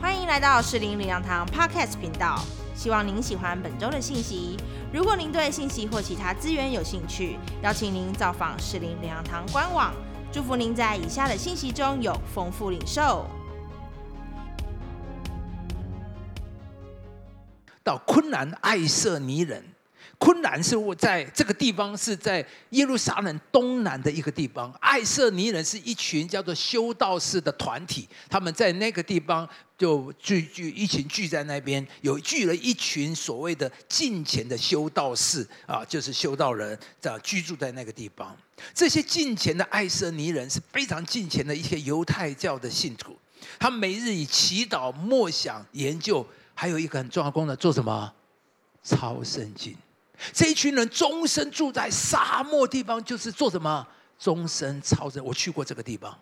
欢迎来到士林领养堂 Podcast 频道，希望您喜欢本周的信息。如果您对信息或其他资源有兴趣，邀请您造访士林领养堂官网。祝福您在以下的信息中有丰富领受。到昆南爱色尼人，昆兰是我在这个地方是在耶路撒冷东南的一个地方。爱色尼人是一群叫做修道士的团体，他们在那个地方就聚聚一群聚在那边，有聚了一群所谓的近前的修道士啊，就是修道人在居住在那个地方。这些近前的爱色尼人是非常近前的一些犹太教的信徒，他每日以祈祷、默想、研究。还有一个很重要功能，做什么？抄圣经。这一群人终身住在沙漠地方，就是做什么？终身抄着。我去过这个地方，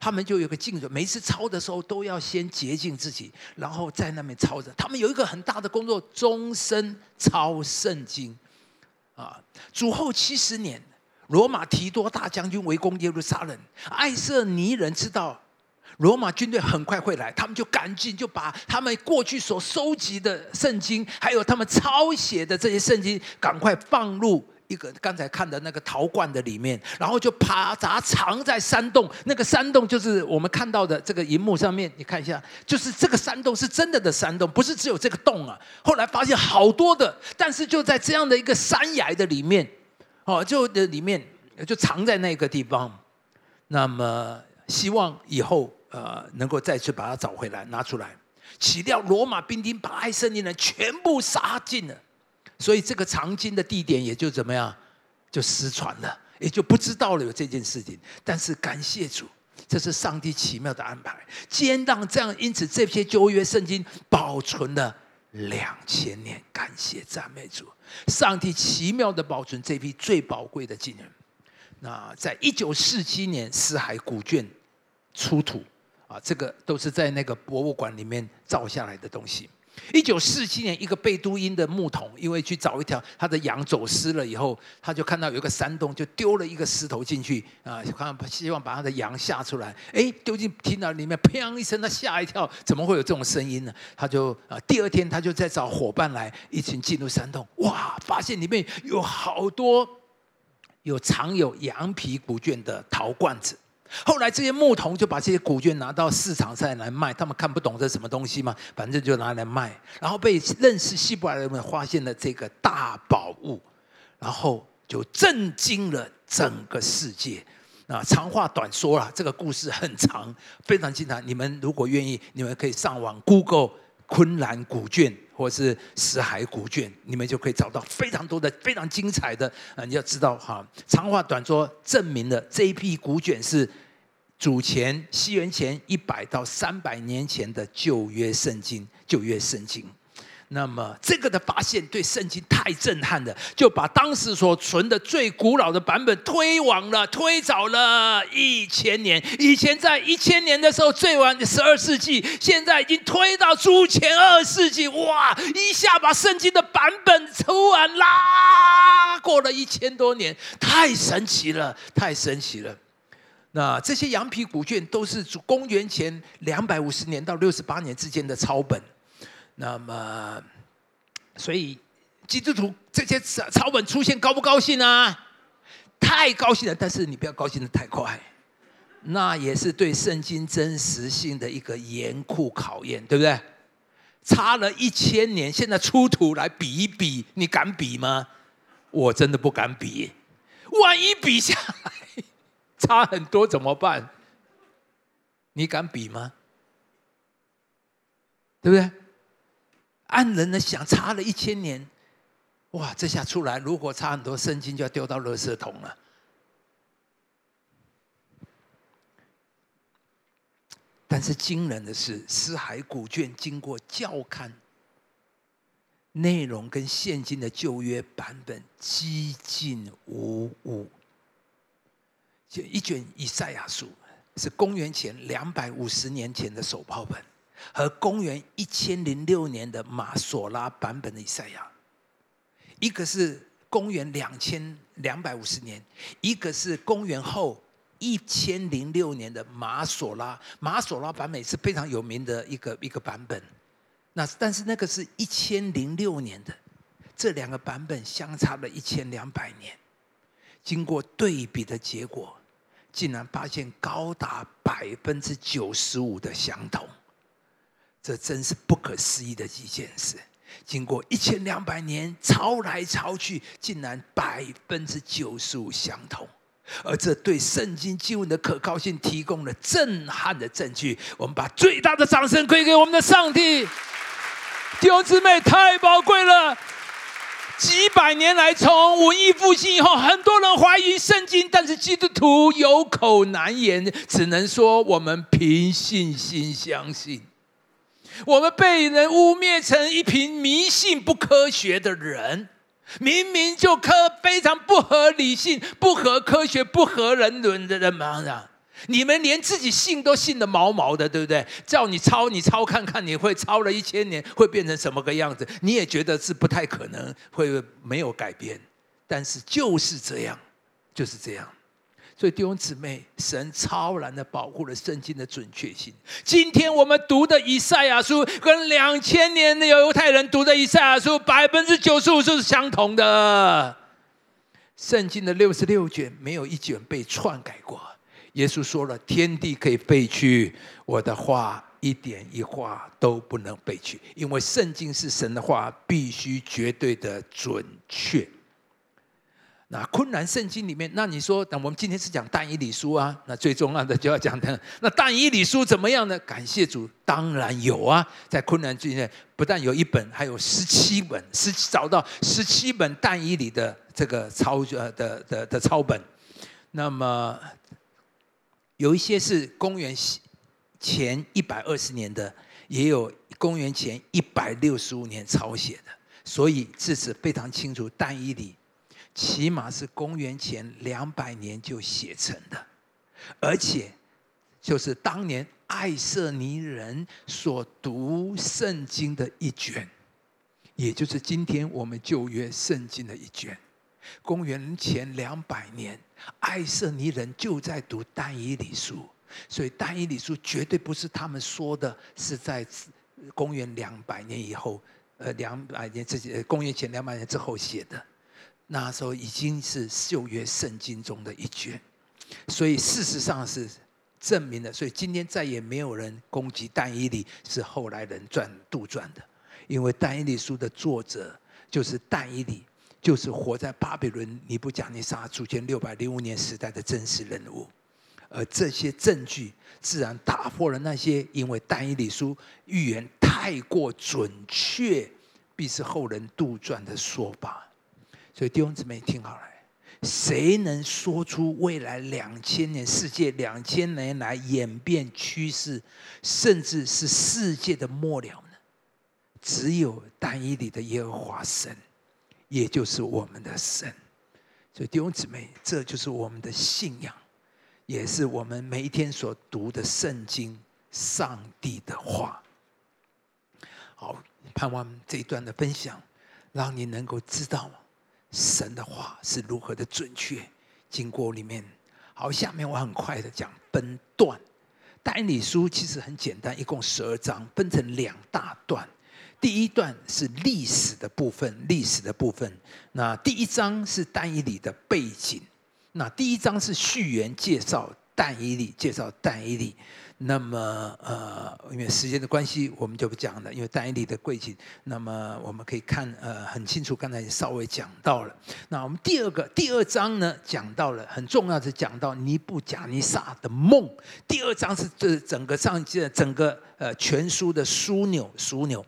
他们就有个镜子，每次抄的时候都要先洁净自己，然后在那边抄着。他们有一个很大的工作，终身抄圣经。啊，主后七十年，罗马提多大将军围攻耶路撒冷，爱色尼人知道。罗马军队很快会来，他们就赶紧就把他们过去所收集的圣经，还有他们抄写的这些圣经，赶快放入一个刚才看的那个陶罐的里面，然后就把它藏在山洞。那个山洞就是我们看到的这个荧幕上面，你看一下，就是这个山洞是真的的山洞，不是只有这个洞啊。后来发现好多的，但是就在这样的一个山崖的里面，哦，就的里面就藏在那个地方。那么希望以后。呃，能够再次把它找回来，拿出来，岂料罗马兵丁把爱色尼人全部杀尽了，所以这个藏经的地点也就怎么样，就失传了，也就不知道了有这件事情。但是感谢主，这是上帝奇妙的安排，既然让这样，因此这些旧约圣经保存了两千年，感谢赞美主，上帝奇妙的保存这批最宝贵的经文。那在一九四七年，死海古卷出土。啊，这个都是在那个博物馆里面照下来的东西。一九四七年，一个贝都因的牧童，因为去找一条他的羊走失了以后，他就看到有一个山洞，就丢了一个石头进去啊，看希望把他的羊吓出来。哎，丢进听到里面，砰一声，他吓一跳，怎么会有这种声音呢？他就啊，第二天他就在找伙伴来一起进入山洞，哇，发现里面有好多有藏有羊皮古卷的陶罐子。后来这些牧童就把这些古卷拿到市场上来卖，他们看不懂这什么东西嘛，反正就拿来卖。然后被认识希伯来人们发现了这个大宝物，然后就震惊了整个世界。啊，长话短说了，这个故事很长，非常精彩。你们如果愿意，你们可以上网 Google 昆兰古卷或是死海古卷，你们就可以找到非常多的非常精彩的。啊，你要知道哈，长话短说，证明了这一批古卷是。主前西元前一百到三百年前的旧约圣经，旧约圣经，那么这个的发现对圣经太震撼了，就把当时所存的最古老的版本推往了推早了一千年。以前在一千年的时候最晚十二世纪，现在已经推到主前二世纪，哇！一下把圣经的版本出完啦过了一千多年，太神奇了，太神奇了。那这些羊皮古卷都是公元前两百五十年到六十八年之间的抄本，那么，所以基督徒这些抄本出现高不高兴啊？太高兴了，但是你不要高兴的太快，那也是对圣经真实性的一个严酷考验，对不对？差了一千年，现在出土来比一比，你敢比吗？我真的不敢比，万一比下来。差很多怎么办？你敢比吗？对不对？按人的想，差了一千年，哇！这下出来，如果差很多，圣经就要丢到垃圾桶了。但是惊人的是，死海古卷经过校勘，内容跟现今的旧约版本几近无误。就一卷以赛亚书是公元前两百五十年前的手抄本，和公元一千零六年的马索拉版本的以赛亚，一个是公元两千两百五十年，一个是公元后一千零六年的马索拉，马索拉版本是非常有名的一个一个版本。那但是那个是一千零六年的，这两个版本相差了一千两百年，经过对比的结果，竟然发现高达百分之九十五的相同，这真是不可思议的一件事。经过一千两百年抄来抄去，竟然百分之九十五相同，而这对圣经经文的可靠性提供了震撼的证据。我们把最大的掌声归给我们的上帝。弟兄姊妹，太宝贵了！几百年来，从文艺复兴以后，很多人怀疑圣经，但是基督徒有口难言，只能说我们凭信心相信。我们被人污蔑成一群迷信、不科学的人，明明就科非常不合理性、不合科学、不合人伦的人嘛！你们连自己信都信的毛毛的，对不对？叫你抄，你抄看看，你会抄了一千年会变成什么个样子？你也觉得是不太可能会没有改变，但是就是这样，就是这样。所以弟兄姊妹，神超然的保护了圣经的准确性。今天我们读的以赛亚书，跟两千年的犹太人读的以赛亚书，百分之九十五是相同的。圣经的六十六卷，没有一卷被篡改过。耶稣说了：“天地可以废去，我的话一点一画都不能废去，因为圣经是神的话，必须绝对的准确。”那昆兰圣经里面，那你说，那我们今天是讲但以理书啊，那最重要的就要讲的，那但以理书怎么样呢？感谢主，当然有啊，在昆兰里面不但有一本，还有十七本，十找到十七本但以理的这个抄呃的的的抄本。那么有一些是公元前一百二十年的，也有公元前一百六十五年抄写的，所以至此非常清楚，但以理。起码是公元前两百年就写成的，而且就是当年爱色尼人所读圣经的一卷，也就是今天我们旧约圣经的一卷。公元前两百年，爱色尼人就在读但以理书，所以但以理书绝对不是他们说的，是在公元两百年以后，呃，两百年之前，公元前两百年之后写的。那时候已经是旧约圣经中的一卷，所以事实上是证明了。所以今天再也没有人攻击但以理是后来人撰杜撰的，因为但以理书的作者就是但以理，就是活在巴比伦尼布甲尼撒主前六百零五年时代的真实人物。而这些证据自然打破了那些因为但以理书预言太过准确，必是后人杜撰的说法。所以弟兄姊妹听好了，谁能说出未来两千年世界两千年来演变趋势，甚至是世界的末了呢？只有单一里的耶和华神，也就是我们的神。所以弟兄姊妹，这就是我们的信仰，也是我们每一天所读的圣经，上帝的话。好，盼望这一段的分享，让你能够知道。神的话是如何的准确？经过里面，好，下面我很快的讲分段。但理书其实很简单，一共十二章，分成两大段。第一段是历史的部分，历史的部分。那第一章是单一里的背景。那第一章是序言介绍但以理，介绍但以理。那么，呃，因为时间的关系，我们就不讲了。因为但以理的贵景，那么我们可以看，呃，很清楚。刚才稍微讲到了。那我们第二个第二章呢，讲到了很重要的，讲到尼布贾尼撒的梦。第二章是这整个上的整个呃全书的枢纽枢纽。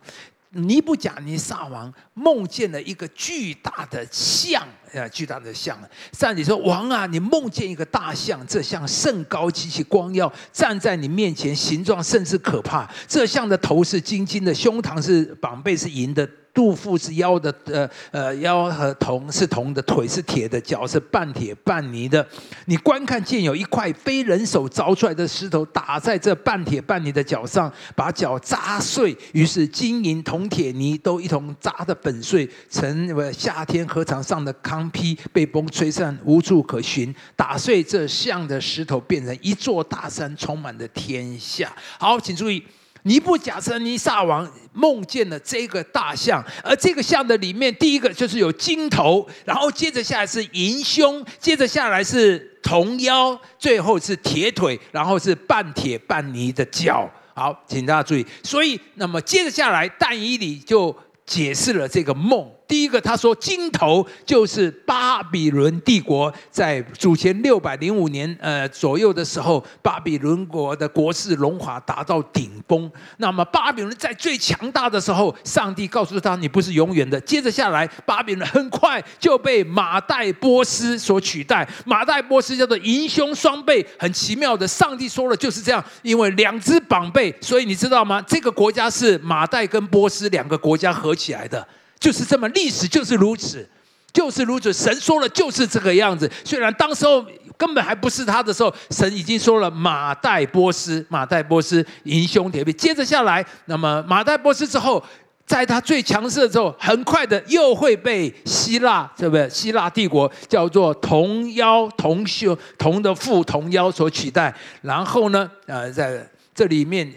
尼布甲尼撒王梦见了一个巨大的象，呃，巨大的象。上帝说：“王啊，你梦见一个大象，这象甚高，极其光耀，站在你面前，形状甚是可怕。这象的头是金金的，胸膛是膀背是银的，肚腹是腰的，呃呃，腰和铜是铜的，腿是铁的，脚是半铁半泥的。你观看见有一块非人手凿出来的石头打在这半铁半泥的脚上，把脚扎碎，于是金银铜铁泥都一同扎的粉碎，成为夏天河场上的糠坯，被风吹散，无处可寻。打碎这像的石头，变成一座大山，充满了天下。好，请注意。尼布甲尼尼撒王梦见了这个大象，而这个象的里面，第一个就是有金头，然后接着下来是银胸，接着下来是铜腰，最后是铁腿，然后是半铁半泥的脚。好，请大家注意。所以，那么接着下来，但以理就解释了这个梦。第一个，他说金头就是巴比伦帝国在主前六百零五年呃左右的时候，巴比伦国的国势荣华达到顶峰。那么巴比伦在最强大的时候，上帝告诉他你不是永远的。接着下来，巴比伦很快就被马代波斯所取代。马代波斯叫做银胸双背，很奇妙的，上帝说了就是这样，因为两只膀背，所以你知道吗？这个国家是马代跟波斯两个国家合起来的。就是这么，历史就是如此，就是如此。神说了，就是这个样子。虽然当时候根本还不是他的时候，神已经说了马代波斯，马代波斯银胸铁臂。接着下来，那么马代波斯之后，在他最强势的时候，很快的又会被希腊，对不对？希腊帝国叫做铜腰、铜袖、铜的腹、铜腰所取代。然后呢，呃，在这里面，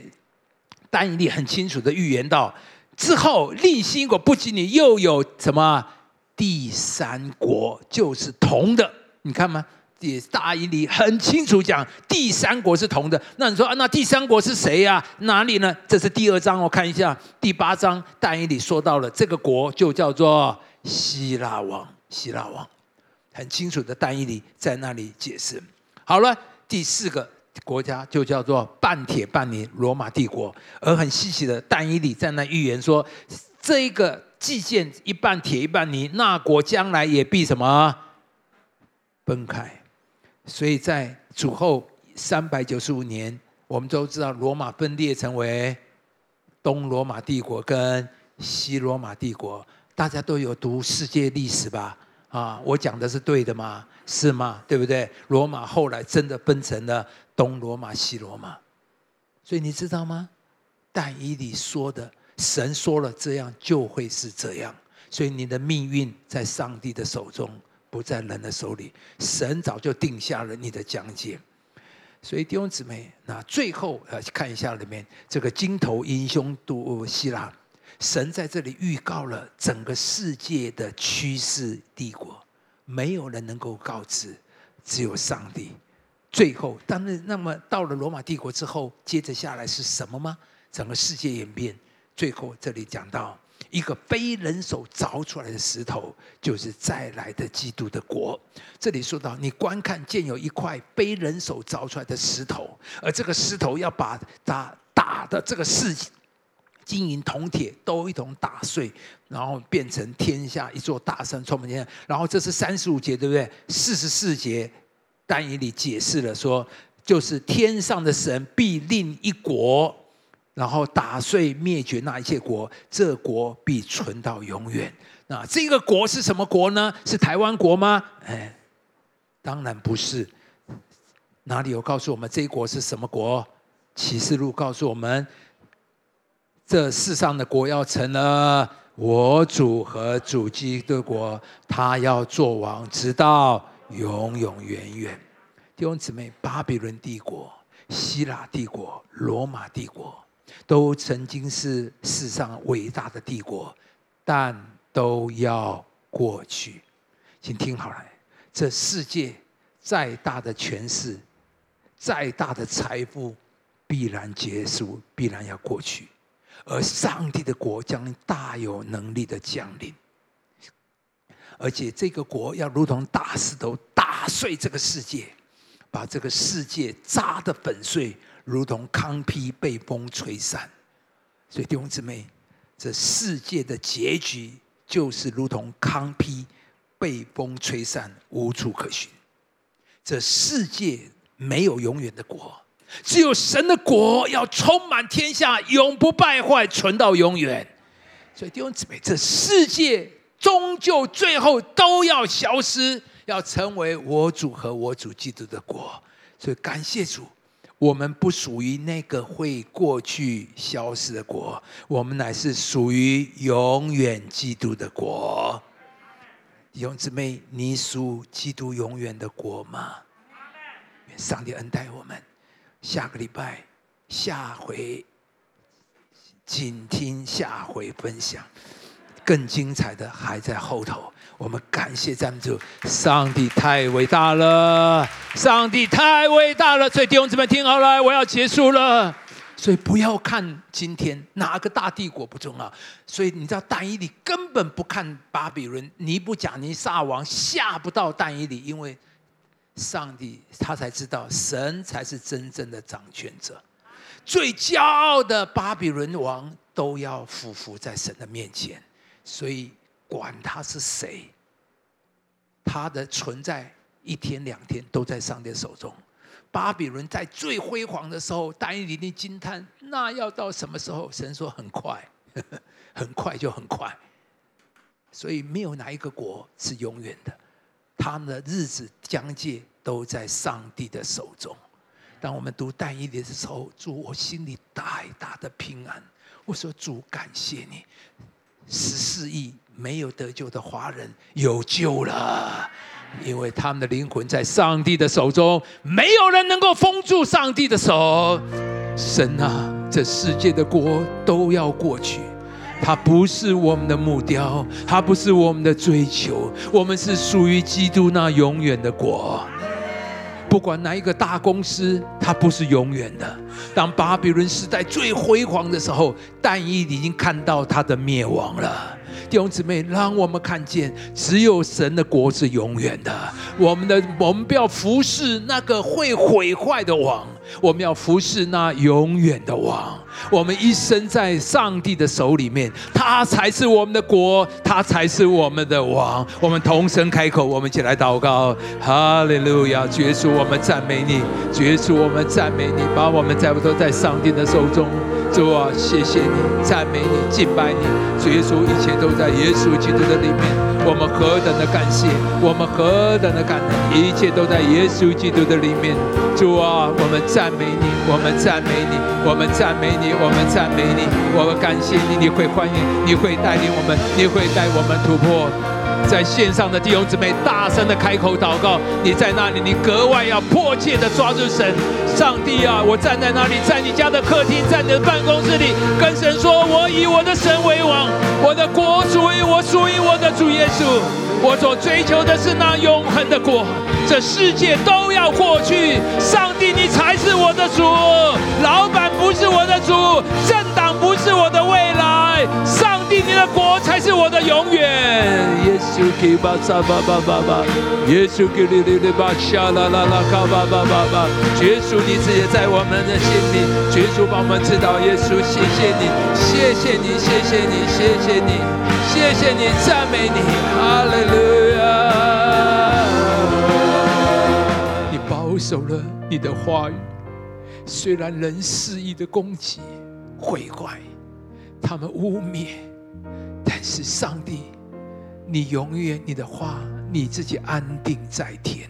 丹尼利很清楚的预言到。之后，立新国不仅你又有什么第三国，就是铜的，你看吗？第大义里很清楚讲，第三国是铜的。那你说啊，那第三国是谁呀？哪里呢？这是第二章，我看一下第八章，大义里说到了这个国就叫做希腊王，希腊王，很清楚的，大义里在那里解释。好了，第四个。国家就叫做半铁半泥罗马帝国，而很稀奇的，但以理在那预言说，这一个祭建一半铁一半泥，那国将来也必什么分开。所以在主后三百九十五年，我们都知道罗马分裂成为东罗马帝国跟西罗马帝国，大家都有读世界历史吧？啊，我讲的是对的吗？是吗？对不对？罗马后来真的分成了东罗马、西罗马，所以你知道吗？但以理说的，神说了这样就会是这样，所以你的命运在上帝的手中，不在人的手里。神早就定下了你的讲解，所以弟兄姊妹，那最后呃看一下里面这个金头英雄都希腊，神在这里预告了整个世界的趋势帝国。没有人能够告知，只有上帝。最后，当然，那么到了罗马帝国之后，接着下来是什么吗？整个世界演变，最后这里讲到一个非人手凿出来的石头，就是再来的基督的国。这里说到，你观看见有一块非人手凿出来的石头，而这个石头要把它打的这个世金银铜铁都一同打碎，然后变成天下一座大山，充满天下。然后这是三十五节，对不对？四十四节，但以理解释了说，就是天上的神必另一国，然后打碎灭绝那一切国，这国必存到永远。那这个国是什么国呢？是台湾国吗？哎，当然不是。哪里有告诉我们这一国是什么国？启示录告诉我们。这世上的国要成了我主和主基督国，他要做王，直到永永远远。弟兄姊妹，巴比伦帝国、希腊帝国、罗马帝国，都曾经是世上伟大的帝国，但都要过去。请听好了，这世界再大的权势、再大的财富，必然结束，必然要过去。而上帝的国将大有能力的降临，而且这个国要如同大石头打碎这个世界，把这个世界扎得粉碎，如同糠坯被风吹散。所以弟兄姊妹，这世界的结局就是如同糠坯被风吹散，无处可寻。这世界没有永远的国。只有神的国要充满天下，永不败坏，存到永远。所以弟兄姊妹，这世界终究最后都要消失，要成为我主和我主基督的国。所以感谢主，我们不属于那个会过去消失的国，我们乃是属于永远基督的国。弟兄姊妹，你属基督永远的国吗？上帝恩待我们，下个礼拜下回，请听下回分享，更精彩的还在后头。我们感谢赞美主，上帝太伟大了，上帝太伟大了。所以弟兄姊妹听好了，我要结束了。所以不要看今天哪个大帝国不重要。所以你知道但以理根本不看巴比伦尼布甲尼撒王下不到但以理，因为。上帝他才知道，神才是真正的掌权者。最骄傲的巴比伦王都要匍匐在神的面前，所以管他是谁，他的存在一天两天都在上帝手中。巴比伦在最辉煌的时候，但以理惊叹：那要到什么时候？神说：很快，很快就很快。所以没有哪一个国是永远的。他们的日子将届，都在上帝的手中。当我们读但以理的时候，主，我心里大大的平安。我说，主，感谢你，十四亿没有得救的华人有救了，因为他们的灵魂在上帝的手中，没有人能够封住上帝的手。神啊，这世界的国都要过去。它不是我们的目标，它不是我们的追求。我们是属于基督那永远的国。不管哪一个大公司，它不是永远的。当巴比伦时代最辉煌的时候，但以已经看到它的灭亡了。弟兄姊妹，让我们看见，只有神的国是永远的。我们的，我们不要服侍那个会毁坏的王，我们要服侍那永远的王。我们一生在上帝的手里面，他才是我们的国，他才是我们的王。我们同声开口，我们一起来祷告：哈利路亚！耶稣，我们赞美你；耶稣，我们赞美你，把我们在不都在上帝的手中。主啊，谢谢你，赞美你，敬拜你。主耶稣，一切都在耶稣基督的里面。我们何等的感谢，我们何等的感恩，一切都在耶稣基督的里面。主啊，我们赞美你，我们赞美你，我们赞美你，我们赞美你，我们感谢你，你会欢迎，你会带领我们，你会带我们突破。在线上的弟兄姊妹，大声的开口祷告。你在那里，你格外要迫切的抓住神。上帝啊，我站在那里，在你家的客厅，在你的办公室里，跟神说：我以我的神为王，我的国属于我，属于我的主耶稣。我所追求的是那永恒的国。这世界都要过去，上帝，你才是我的主。老板不是我的主，政党不是我的未来。上你的国才是我的永远。耶稣给巴萨巴巴巴巴，耶稣给哩哩哩巴沙啦啦啦卡巴巴巴巴。耶稣，你自己在我们的心里，耶稣帮我们知道。耶稣，谢谢你，谢谢你，谢谢你，谢谢你，谢谢你，赞美你，哈利路亚。守了你的话语，虽然人肆意的攻击、毁坏，他们污蔑，但是上帝，你永远你的话，你自己安定在天，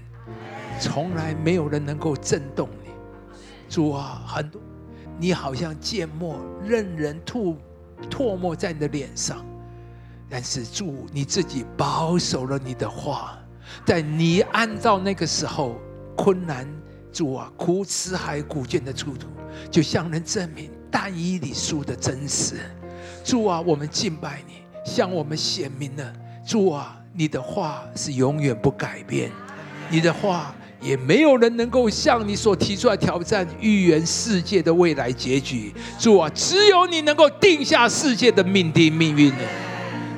从来没有人能够震动你。主啊，很多你好像芥末任人吐唾沫在你的脸上，但是主你自己保守了你的话，在你按照那个时候。困难，主啊，苦吃海古卷的出土，就向人证明但以理书的真实。主啊，我们敬拜你，向我们显明了。主啊，你的话是永远不改变，你的话也没有人能够向你所提出来挑战预言世界的未来结局。主啊，只有你能够定下世界的命定命运了。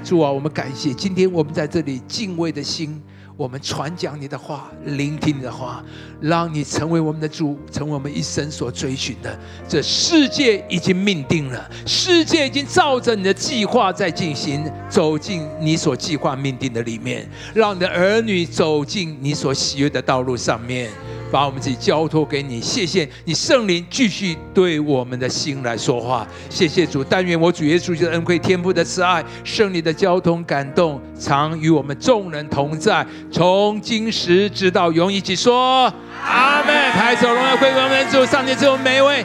主啊，我们感谢今天我们在这里敬畏的心。我们传讲你的话，聆听你的话，让你成为我们的主，成为我们一生所追寻的。这世界已经命定了，世界已经照着你的计划在进行，走进你所计划命定的里面，让你的儿女走进你所喜悦的道路上面。把我们自己交托给你。谢谢你圣灵继续对我们的心来说话。谢谢主，但愿我主耶稣基督的恩惠、天父的慈爱、圣灵的交通感动，常与我们众人同在，从今时直到永远一起说阿门。抬手荣耀归我们主，上帝之后每一位。